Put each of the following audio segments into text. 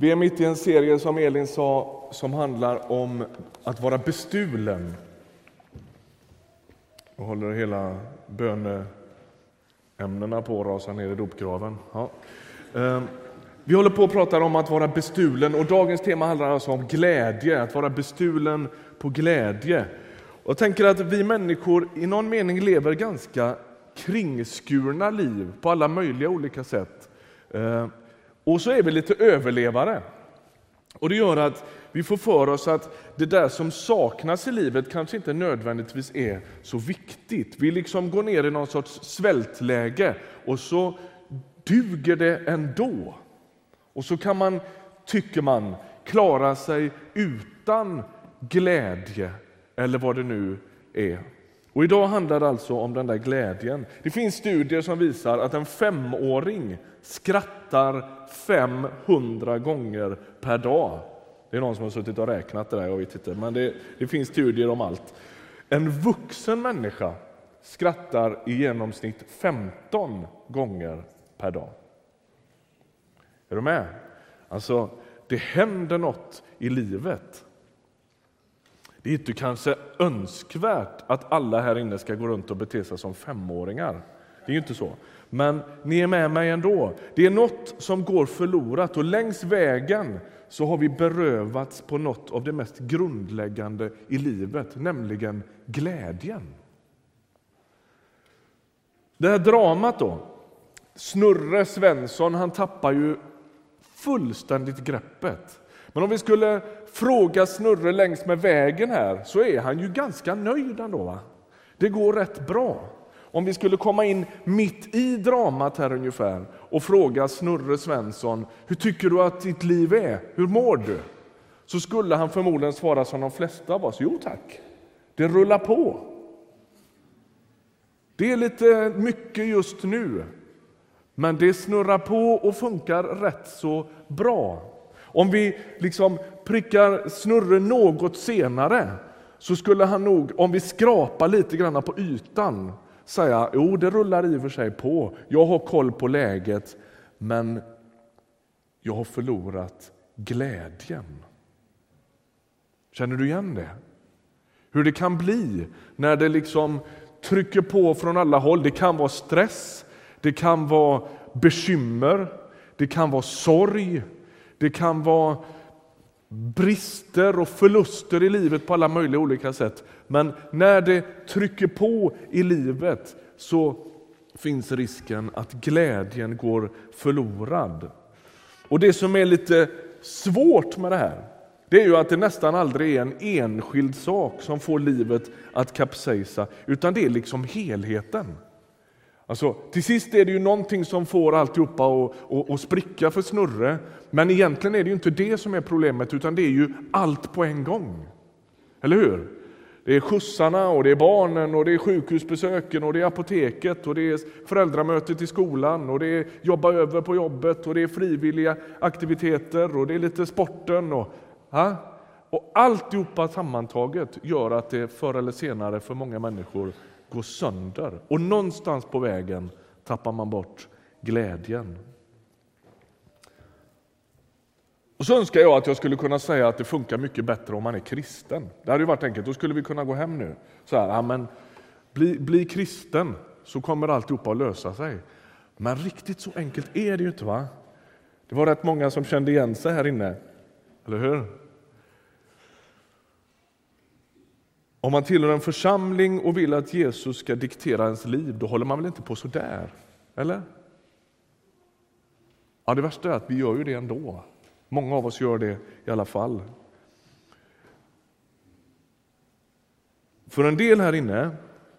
Vi är mitt i en serie som Elin sa som handlar om att vara bestulen. Och håller hela böneämnena på att rasa ner i dopgraven. Ja. Ehm, vi håller på att prata om att vara bestulen och dagens tema handlar alltså om glädje, att vara bestulen på glädje. Och jag tänker att vi människor i någon mening lever ganska kringskurna liv på alla möjliga olika sätt. Ehm, och så är vi lite överlevare. Och Det gör att vi får för oss att det där som saknas i livet kanske inte nödvändigtvis är så viktigt. Vi liksom går ner i någon sorts svältläge och så duger det ändå. Och så kan man, tycker man, klara sig utan glädje eller vad det nu är. Och idag handlar det alltså om den där glädjen. Det finns studier som visar att en femåring skrattar 500 gånger per dag. Det är någon som har suttit och räknat det där, jag vet inte, men det, det finns studier om allt. En vuxen människa skrattar i genomsnitt 15 gånger per dag. Är du med? Alltså, det händer något i livet. Det är inte kanske önskvärt att alla här inne ska gå runt och bete sig som femåringar. Det är ju inte så. Men ni är med mig ändå. Det är något som går förlorat och längs vägen så har vi berövats på något av det mest grundläggande i livet, nämligen glädjen. Det här dramat då. Snurre Svensson, han tappar ju fullständigt greppet. Men om vi skulle fråga Snurre längs med vägen här så är han ju ganska nöjd ändå. Va? Det går rätt bra. Om vi skulle komma in mitt i dramat här ungefär och fråga Snurre Svensson, hur tycker du att ditt liv är? Hur mår du? Så skulle han förmodligen svara som de flesta av oss, jo tack, det rullar på. Det är lite mycket just nu, men det snurrar på och funkar rätt så bra. Om vi liksom prickar Snurre något senare så skulle han nog, om vi skrapar lite grann på ytan, säga jo, det rullar i och för sig på. Jag har koll på läget, men jag har förlorat glädjen. Känner du igen det? Hur det kan bli när det liksom trycker på från alla håll. Det kan vara stress, det kan vara bekymmer, det kan vara sorg, det kan vara brister och förluster i livet på alla möjliga olika sätt. Men när det trycker på i livet så finns risken att glädjen går förlorad. Och Det som är lite svårt med det här det är ju att det nästan aldrig är en enskild sak som får livet att kapsejsa, utan det är liksom helheten. Alltså, till sist är det ju någonting som får alltihopa att, och, och spricka för Snurre. Men egentligen är det ju inte det som är problemet, utan det är ju allt på en gång. Eller hur? Det är skjutsarna, och det är barnen, och det är sjukhusbesöken, och det är apoteket, och det är föräldramötet i skolan, och det är jobba över på jobbet, och det är frivilliga aktiviteter, och det är lite sporten. Och, ha? och alltihopa sammantaget gör att det förr eller senare för många människor går sönder och någonstans på vägen tappar man bort glädjen. Och så önskar jag att jag skulle kunna säga att det funkar mycket bättre om man är kristen. Det hade ju varit enkelt, då skulle vi kunna gå hem nu. Så här, amen, bli, bli kristen så kommer alltihopa att lösa sig. Men riktigt så enkelt är det ju inte. va? Det var rätt många som kände igen sig här inne, eller hur? Om man tillhör en församling och vill att Jesus ska diktera ens liv, då håller man väl inte på så där? Eller? Ja, det värsta är att vi gör ju det ändå. Många av oss gör det i alla fall. För en del här inne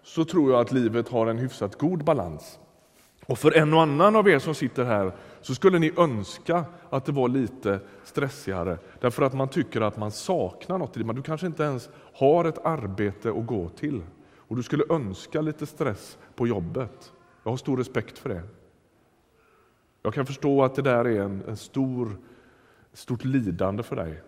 så tror jag att livet har en hyfsat god balans. Och för en och annan av er som sitter här så skulle ni önska att det var lite stressigare därför att man tycker att man saknar något. Du kanske inte ens har ett arbete att gå till och du skulle önska lite stress på jobbet. Jag har stor respekt för det. Jag kan förstå att det där är en, en stor, stort lidande för dig.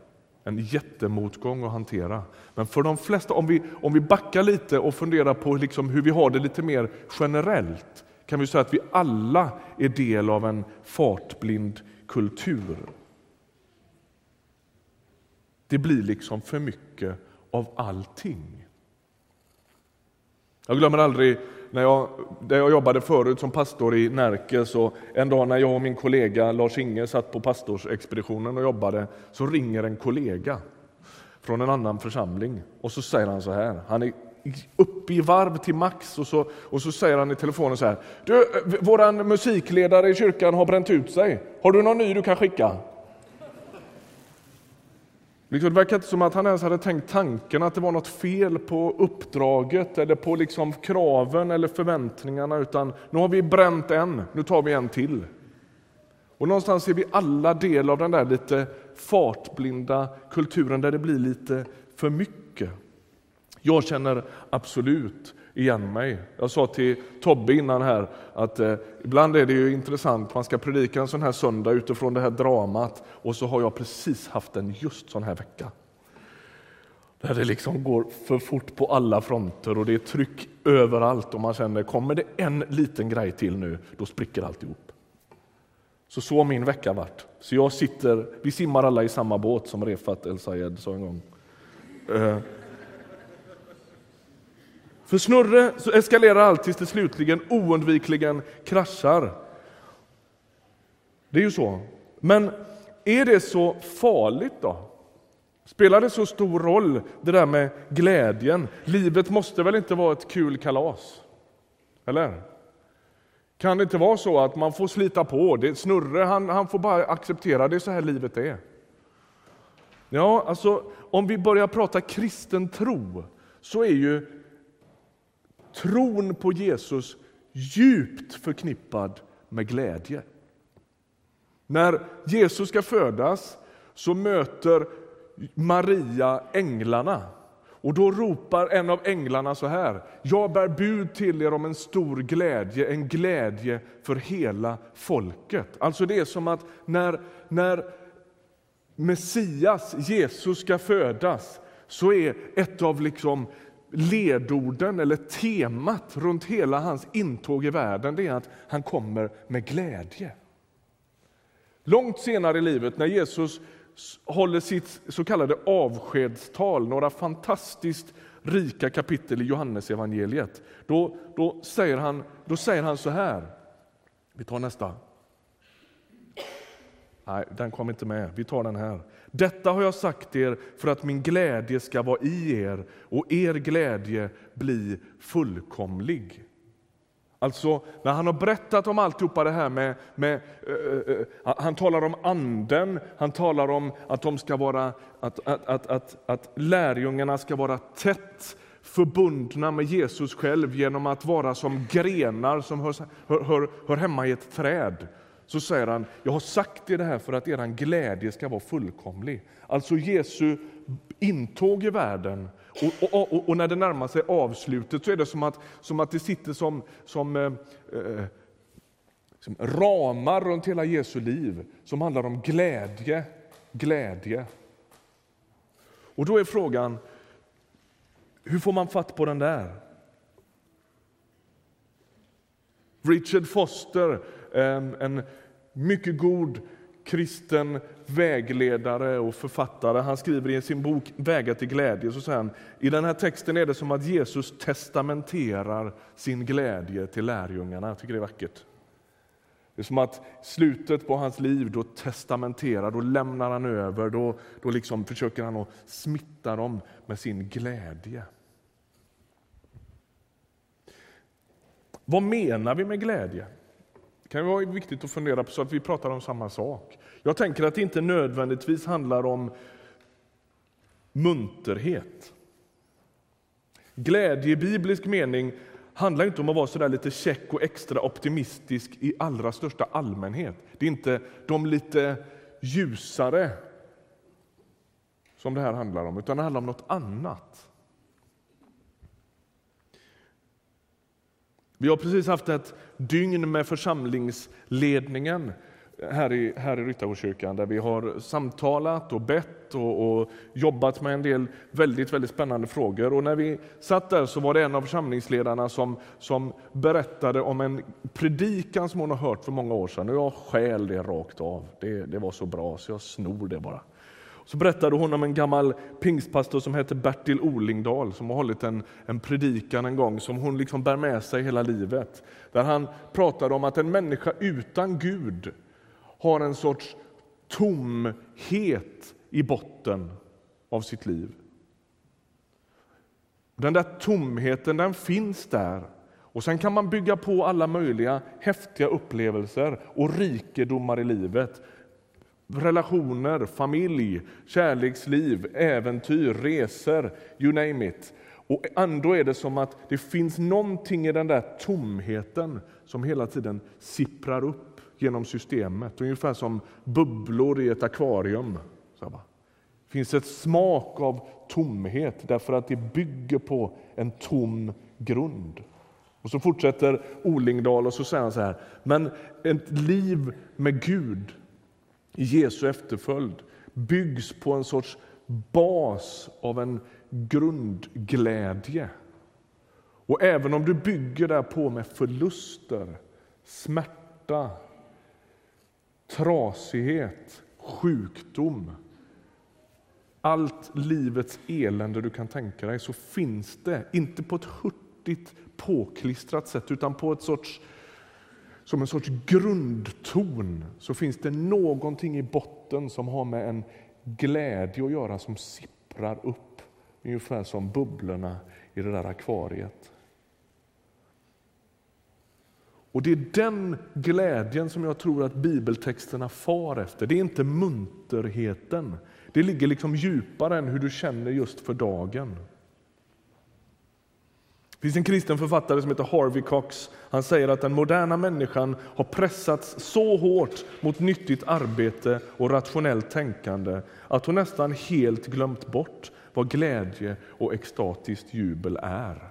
En jättemotgång att hantera. Men för de flesta, om vi, om vi backar lite och funderar på liksom hur vi har det lite mer generellt kan vi säga att vi alla är del av en fartblind kultur. Det blir liksom för mycket av allting. Jag glömmer aldrig när jag, där jag jobbade förut som pastor i Närke, så en dag när jag och min kollega Lars-Inge satt på pastorsexpeditionen och jobbade, så ringer en kollega från en annan församling och så säger han så här, han är uppe i varv till max och så, och så säger han i telefonen så här, du, eh, våran musikledare i kyrkan har bränt ut sig, har du någon ny du kan skicka? Liksom, det verkar inte som att han ens hade tänkt tanken att det var något fel på uppdraget eller på liksom kraven eller förväntningarna, utan nu har vi bränt en, nu tar vi en till. Och någonstans är vi alla del av den där lite fartblinda kulturen där det blir lite för mycket. Jag känner absolut igen mig. Jag sa till Tobbe innan här att eh, ibland är det ju intressant, man ska predika en sån här söndag utifrån det här dramat och så har jag precis haft en just sån här vecka. Där det liksom går för fort på alla fronter och det är tryck överallt och man känner kommer det en liten grej till nu, då spricker alltihop. Så så har min vecka varit. Så jag sitter, vi simmar alla i samma båt som Refat El Sayed sa en gång. Eh, för snurre så eskalerar allt tills det slutligen oundvikligen kraschar. Det är ju så. Men är det så farligt då? Spelar det så stor roll, det där med glädjen? Livet måste väl inte vara ett kul kalas? Eller? Kan det inte vara så att man får slita på? Det, snurre han, han får bara acceptera det är så här livet är. Ja, alltså om vi börjar prata kristen tro så är ju tron på Jesus djupt förknippad med glädje. När Jesus ska födas så möter Maria änglarna. Och då ropar en av änglarna så här. Jag bär bud till er om en stor glädje, en glädje för hela folket. Alltså det är som att när, när Messias, Jesus, ska födas så är ett av liksom ledorden eller temat runt hela hans intåg i världen det är att han kommer med glädje. Långt senare i livet när Jesus håller sitt så kallade avskedstal, några fantastiskt rika kapitel i Johannesevangeliet, då, då, säger han, då säger han så här. Vi tar nästa. Nej, den kom inte med. Vi tar den här. Detta har jag sagt er för att min glädje ska vara i er och er glädje bli fullkomlig. Alltså, när han har berättat om alltihopa det här med, med uh, uh, han talar om anden, han talar om att, de ska vara, att, att, att, att, att lärjungarna ska vara tätt förbundna med Jesus själv genom att vara som grenar som hör, hör, hör hemma i ett träd så säger han, jag har sagt er det här för att er glädje ska vara fullkomlig. Alltså Jesu intåg i världen och, och, och, och, när det närmar sig avslutet så är det som att, som att det sitter som, som, eh, eh, som ramar runt hela Jesu liv som handlar om glädje, glädje. Och då är frågan, hur får man fatt på den där? Richard Foster, Ehm, en mycket god kristen vägledare och författare. Han skriver i sin bok Vägar till glädje, så säger han, i den här texten är det som att Jesus testamenterar sin glädje till lärjungarna. Jag tycker det är vackert. Det är som att slutet på hans liv, då testamenterar, då lämnar han över, då, då liksom försöker han att smitta dem med sin glädje. Vad menar vi med glädje? Det kan vara viktigt att fundera på så att vi pratar om samma sak. Jag tänker att det inte nödvändigtvis handlar om munterhet. Glädje i biblisk mening handlar inte om att vara så där lite check och extra optimistisk i allra största allmänhet. Det är inte de lite ljusare som det här handlar om, utan det handlar om något annat. Vi har precis haft ett dygn med församlingsledningen här i, här i Ryttargårdskyrkan där vi har samtalat och bett och, och, jobbat med en del väldigt, väldigt spännande frågor. Och när vi satt där så var det en av församlingsledarna som, som berättade om en predikan som hon har hört för många år sedan. Och jag skäl det rakt av. Det, det var så bra så jag snor det bara. Så berättade hon om en gammal pingstpastor som hette Bertil Olingdal som har hållit en, en predikan en gång som hon liksom bär med sig hela livet. Där han pratade om att en människa utan Gud har en sorts tomhet i botten av sitt liv. Den där tomheten den finns där och sen kan man bygga på alla möjliga häftiga upplevelser och rikedomar i livet. Relationer, familj, kärleksliv, äventyr, resor, you name it. Och ändå är det som att det finns någonting i den där tomheten som hela tiden sipprar upp genom systemet. Ungefär som bubblor i ett akvarium. Det finns ett smak av tomhet därför att det bygger på en tom grund. Och så fortsätter Olingdal och så säger han så här, men ett liv med Gud Jesu efterföljd byggs på en sorts bas av en grundglädje. Och även om du bygger därpå med förluster, smärta, trasighet, sjukdom, allt livets elände du kan tänka dig, så finns det, inte på ett hurtigt påklistrat sätt, utan på ett sorts, som en sorts grundton, så finns det någonting i botten som har med en glädje att göra som sipprar upp, ungefär som bubblorna i det där akvariet. Och Det är den glädjen som jag tror att bibeltexterna far efter. Det är inte munterheten. Det ligger liksom djupare än hur du känner just för dagen. Det finns en kristen författare som heter Harvey Cox. Han säger att den moderna människan har pressats så hårt mot nyttigt arbete och rationellt tänkande att hon nästan helt glömt bort vad glädje och extatiskt jubel är.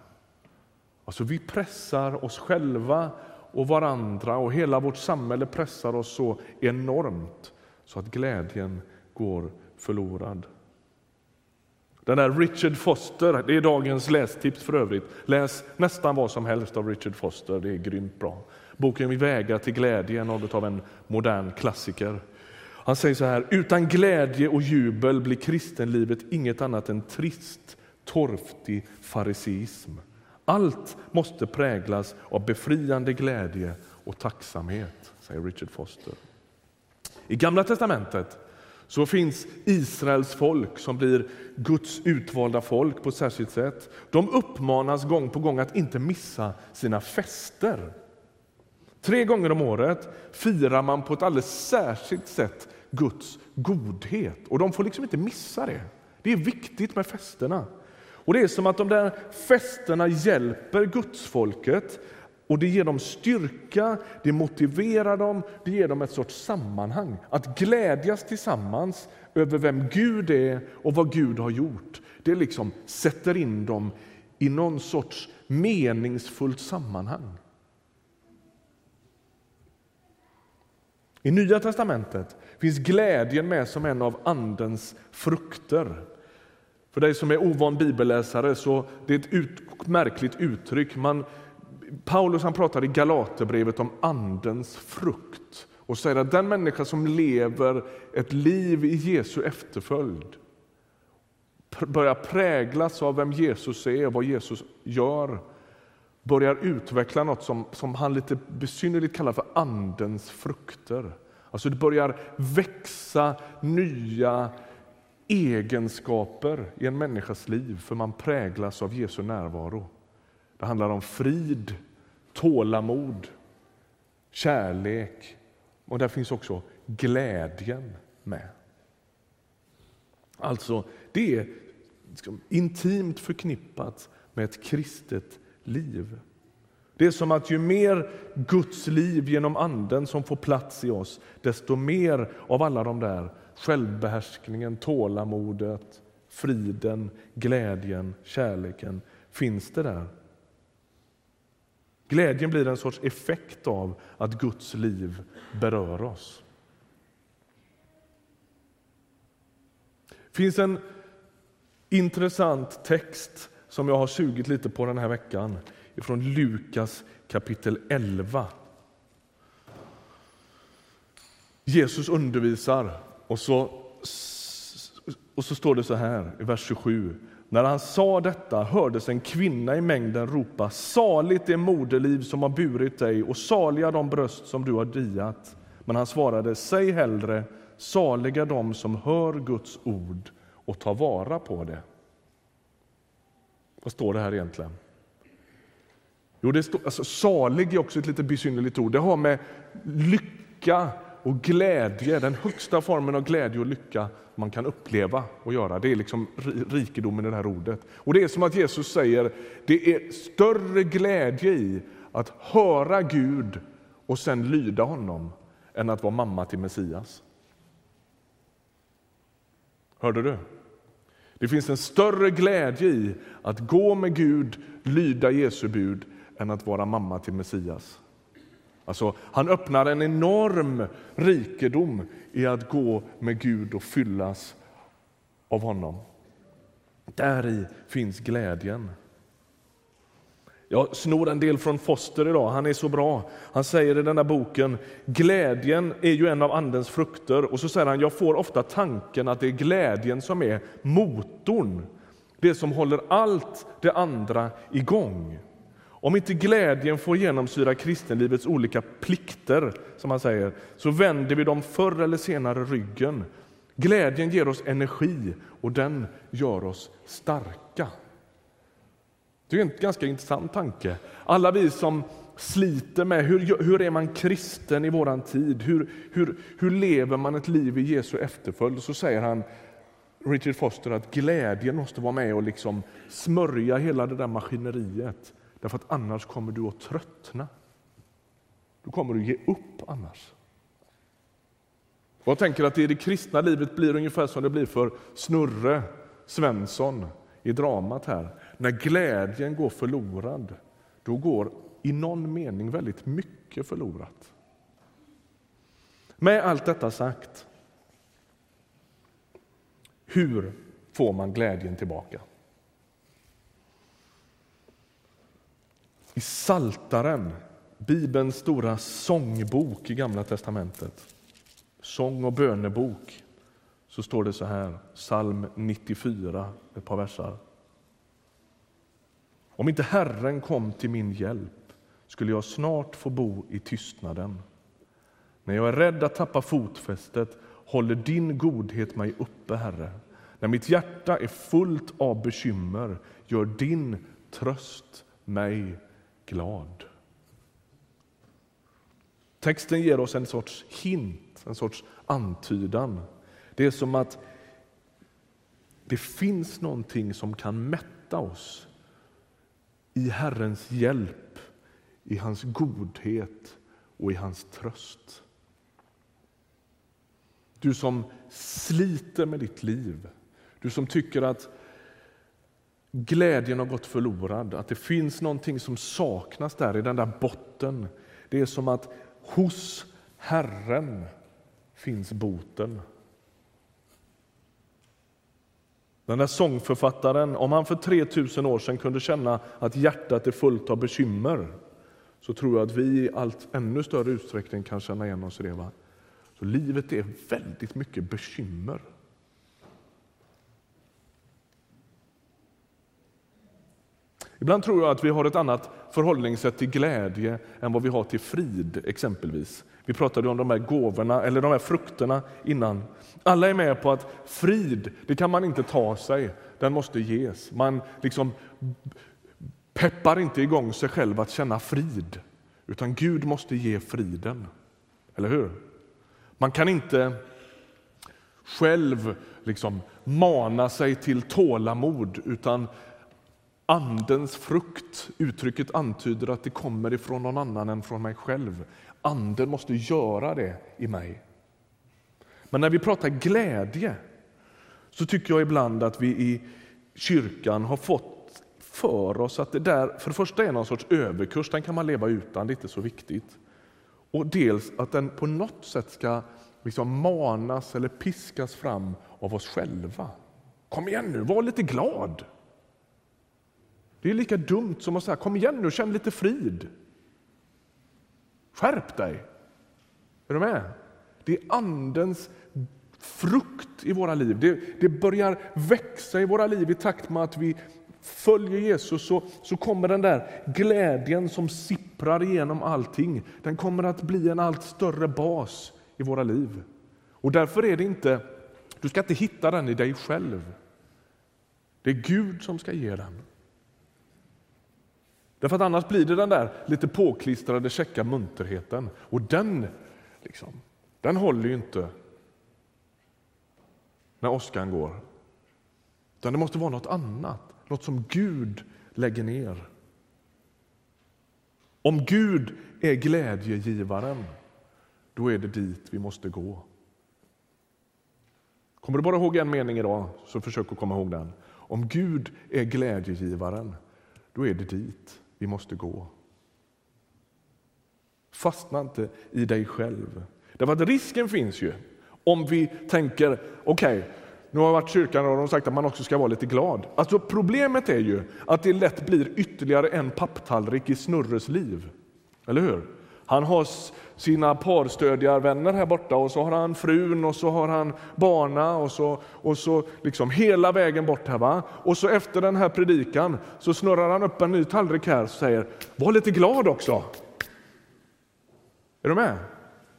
Alltså vi pressar oss själva och varandra och hela vårt samhälle pressar oss så enormt så att glädjen går förlorad. Den där Richard Foster, det är dagens lästips för övrigt. Läs nästan vad som helst av Richard Foster, det är grymt bra. Boken Vi vägar till glädje är något av en modern klassiker. Han säger så här, utan glädje och jubel blir kristenlivet inget annat än trist, torftig fariseism. Allt måste präglas av befriande glädje och tacksamhet, säger Richard Foster. I Gamla testamentet så finns Israels folk som blir Guds utvalda folk på ett särskilt sätt. De uppmanas gång på gång att inte missa sina fester. Tre gånger om året firar man på ett alldeles särskilt sätt Guds godhet och de får liksom inte missa det. Det är viktigt med festerna. Och Det är som att de där festerna hjälper gudsfolket och det ger dem styrka, det motiverar dem, det ger dem ett sorts sammanhang. Att glädjas tillsammans över vem Gud är och vad Gud har gjort, det liksom sätter in dem i någon sorts meningsfullt sammanhang. I Nya testamentet finns glädjen med som en av Andens frukter. För dig som är ovan bibelläsare så det är ett ut, märkligt uttryck. Man, Paulus han pratar i Galaterbrevet om Andens frukt och säger att den människa som lever ett liv i Jesu efterföljd börjar präglas av vem Jesus är och vad Jesus gör börjar utveckla något som, som han lite besynnerligt kallar för Andens frukter. Alltså det börjar växa nya egenskaper i en människas liv för man präglas av Jesu närvaro. Det handlar om frid, tålamod, kärlek och där finns också glädjen med. Alltså, det är liksom intimt förknippat med ett kristet liv. Det är som att ju mer Guds liv genom Anden som får plats i oss, desto mer av alla de där självbehärskningen, tålamodet, friden, glädjen, kärleken finns det där. Glädjen blir en sorts effekt av att Guds liv berör oss. Det finns en intressant text som jag har sugit lite på den här veckan från Lukas kapitel 11. Jesus undervisar och så Och så står det så här i vers 27. När han sa detta hördes en kvinna i mängden ropa saligt det moderliv som har burit dig och saliga de bröst som du har diat. Men han svarade, säg hellre saliga de som hör Guds ord och tar vara på det. Vad står det här egentligen? Jo, det står, alltså, salig är också ett lite besynnerligt ord. Det har med lycka och glädje, den högsta formen av glädje och lycka man kan uppleva och göra. Det är liksom rikedomen i det här ordet. Och det är som att Jesus säger, det är större glädje i att höra Gud och sen lyda honom än att vara mamma till Messias. Hörde du? Det finns en större glädje i att gå med Gud, lyda Jesu bud, än att vara mamma till Messias. Alltså, han öppnar en enorm rikedom i att gå med Gud och fyllas av honom. Där i finns glädjen. Jag snor en del från Foster idag, han är så bra. Han säger i den där boken, glädjen är ju en av andens frukter. Och så säger han, jag får ofta tanken att det är glädjen som är motorn. Det som håller allt det andra igång. Om inte glädjen får genomsyra kristenlivets olika plikter, som han säger, så vänder vi dem förr eller senare ryggen. Glädjen ger oss energi och den gör oss starka. Det är en ganska intressant tanke. Alla vi som sliter med hur, hur är man kristen i våran tid? Hur, hur, hur lever man ett liv i Jesu efterföljd? Så säger han, Richard Foster, att glädjen måste vara med och liksom smörja hela det där maskineriet. Därför att annars kommer du att tröttna. Du kommer att ge upp annars. Jag tänker att det i det kristna livet blir ungefär som det blir för Snurre Svensson i dramat här. När glädjen går förlorad, då går i någon mening väldigt mycket förlorat. Med allt detta sagt, hur får man glädjen tillbaka? Saltaren, Bibelns stora sångbok i Gamla testamentet, sång och bönebok, så står det så här, psalm 94, ett par versar. Om inte Herren kom till min hjälp skulle jag snart få bo i tystnaden. När jag är rädd att tappa fotfästet håller din godhet mig uppe, Herre. När mitt hjärta är fullt av bekymmer gör din tröst mig glad. Texten ger oss en sorts hint, en sorts antydan. Det är som att det finns någonting som kan mätta oss i Herrens hjälp, i hans godhet och i hans tröst. Du som sliter med ditt liv, du som tycker att glädjen har gått förlorad, att det finns någonting som saknas där i den där botten. Det är som att hos Herren finns boten. Den där sångförfattaren, om han för 3000 år sedan kunde känna att hjärtat är fullt av bekymmer så tror jag att vi i allt ännu större utsträckning kan känna igen oss i det. Va? Så livet är väldigt mycket bekymmer. Ibland tror jag att vi har ett annat förhållningssätt till glädje än vad vi har till frid, exempelvis. Vi pratade om de här gåvorna, eller de här frukterna innan. Alla är med på att frid, det kan man inte ta sig, den måste ges. Man liksom peppar inte igång sig själv att känna frid, utan Gud måste ge friden. Eller hur? Man kan inte själv liksom mana sig till tålamod, utan Andens frukt, uttrycket antyder att det kommer ifrån någon annan än från mig själv. Anden måste göra det i mig. Men när vi pratar glädje så tycker jag ibland att vi i kyrkan har fått för oss att det där för det första är någon sorts överkurs, den kan man leva utan, det är inte så viktigt. Och dels att den på något sätt ska liksom manas eller piskas fram av oss själva. Kom igen nu, var lite glad! Det är lika dumt som att säga kom igen nu, känn lite frid. Skärp dig! Är du med? Det är Andens frukt i våra liv. Det, det börjar växa i våra liv i takt med att vi följer Jesus så, så kommer den där glädjen som sipprar igenom allting, den kommer att bli en allt större bas i våra liv. Och därför är det inte, du ska inte hitta den i dig själv. Det är Gud som ska ge den. Därför att annars blir det den där lite påklistrade käcka munterheten. Och den, liksom, den håller ju inte när åskan går. Utan det måste vara något annat, något som Gud lägger ner. Om Gud är glädjegivaren, då är det dit vi måste gå. Kommer du bara ihåg en mening idag, så försök att komma ihåg den. Om Gud är glädjegivaren, då är det dit vi måste gå. Fastna inte i dig själv. Därför att risken finns ju om vi tänker, okej, okay, nu har jag varit kyrkan och de har sagt att man också ska vara lite glad. Alltså problemet är ju att det lätt blir ytterligare en papptallrik i Snurres liv. Eller hur? Han har sina parstödjarvänner här borta och så har han frun och så har han barna och så, och så liksom hela vägen bort här. Va? Och så efter den här predikan så snurrar han upp en ny tallrik här och säger var lite glad också. Är du med?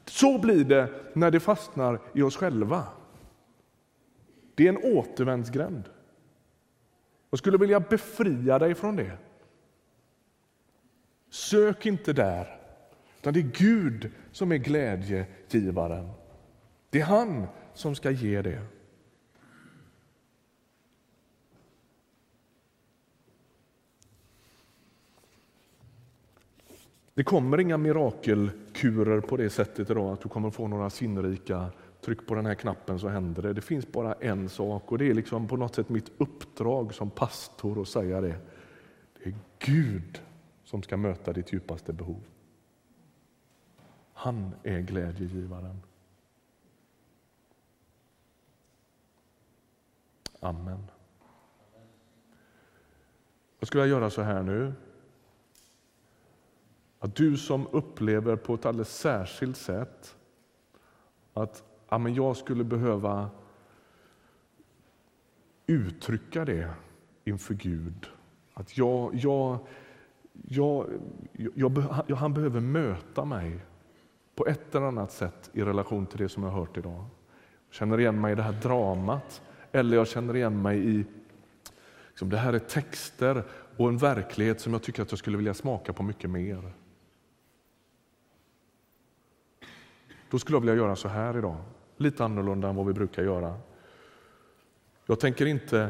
Så blir det när det fastnar i oss själva. Det är en återvändsgränd. Jag skulle vilja befria dig från det. Sök inte där, utan det är Gud som är glädjegivaren. Det är han som ska ge det. Det kommer inga mirakelkurer på det sättet idag att du kommer få några sinnrika tryck på den här knappen så händer det. Det finns bara en sak och det är liksom på något sätt mitt uppdrag som pastor att säga det. Det är Gud som ska möta ditt djupaste behov. Han är glädjegivaren. Amen. Jag skulle vilja göra så här nu. Att du som upplever på ett alldeles särskilt sätt att ja, men jag skulle behöva uttrycka det inför Gud. Att jag, jag, jag, jag, han behöver möta mig på ett eller annat sätt i relation till det som jag har hört idag. Jag känner igen mig i det här dramat, eller jag känner igen mig i liksom, det här är texter och en verklighet som jag tycker att jag skulle vilja smaka på mycket mer. Då skulle jag vilja göra så här idag lite annorlunda än vad vi brukar göra. Jag tänker inte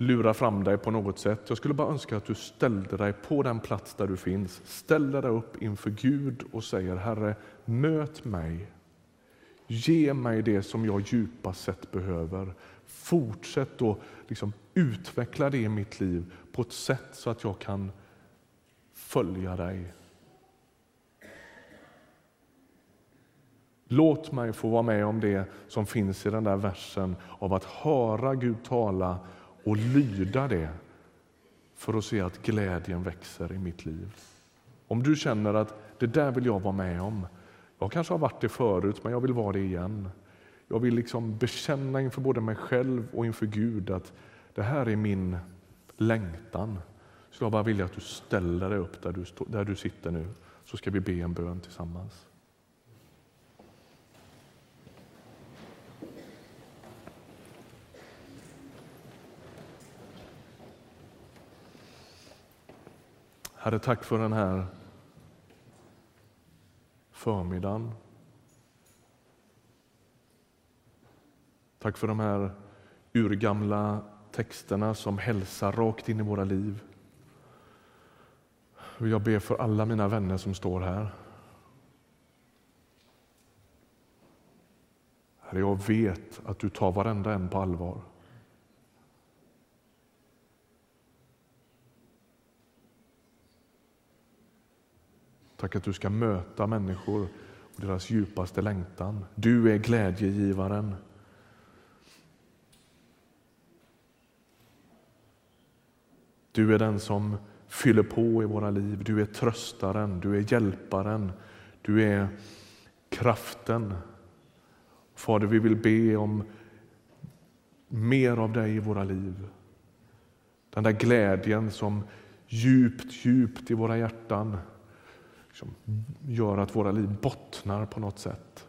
lura fram dig på något sätt. Jag skulle bara önska att du ställde dig på den plats där du finns. ställde dig upp inför Gud och säger Herre, möt mig. Ge mig det som jag djupast sett behöver. Fortsätt att liksom utveckla det i mitt liv på ett sätt så att jag kan följa dig Låt mig få vara med om det som finns i den där versen av att höra Gud tala och lyda det för att se att glädjen växer i mitt liv. Om du känner att det där vill jag vara med om. Jag kanske har varit det förut, men jag vill vara det igen. Jag vill liksom bekänna inför både mig själv och inför Gud att det här är min längtan. Så jag bara vill att du ställer dig upp där du, där du sitter nu, så ska vi be en bön tillsammans. Herre, tack för den här förmiddagen. Tack för de här urgamla texterna som hälsar rakt in i våra liv. Jag ber för alla mina vänner som står här. Herre, jag vet att du tar varenda en på allvar. Tack att du ska möta människor och deras djupaste längtan. Du är glädjegivaren. Du är den som fyller på i våra liv. Du är tröstaren, du är hjälparen, du är kraften. Fader, vi vill be om mer av dig i våra liv. Den där glädjen som djupt, djupt i våra hjärtan som gör att våra liv bottnar på något sätt.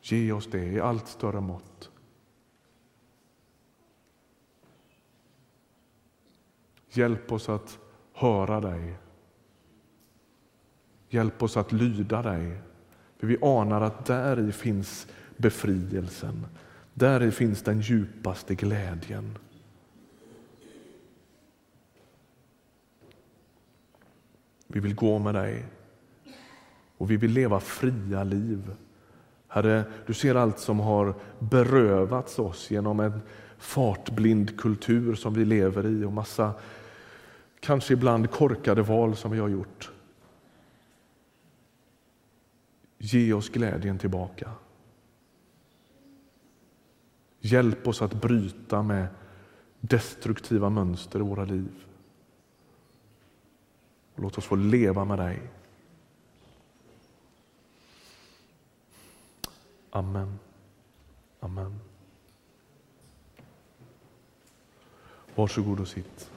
Ge oss det i allt större mått. Hjälp oss att höra dig. Hjälp oss att lyda dig. För vi anar att där i finns befrielsen. Där i finns den djupaste glädjen. Vi vill gå med dig och vi vill leva fria liv. Herre, du ser allt som har berövats oss genom en fartblind kultur som vi lever i och massa, kanske ibland korkade val som vi har gjort. Ge oss glädjen tillbaka. Hjälp oss att bryta med destruktiva mönster i våra liv låt oss få leva med dig. Amen. Amen. Varsågod och sitt.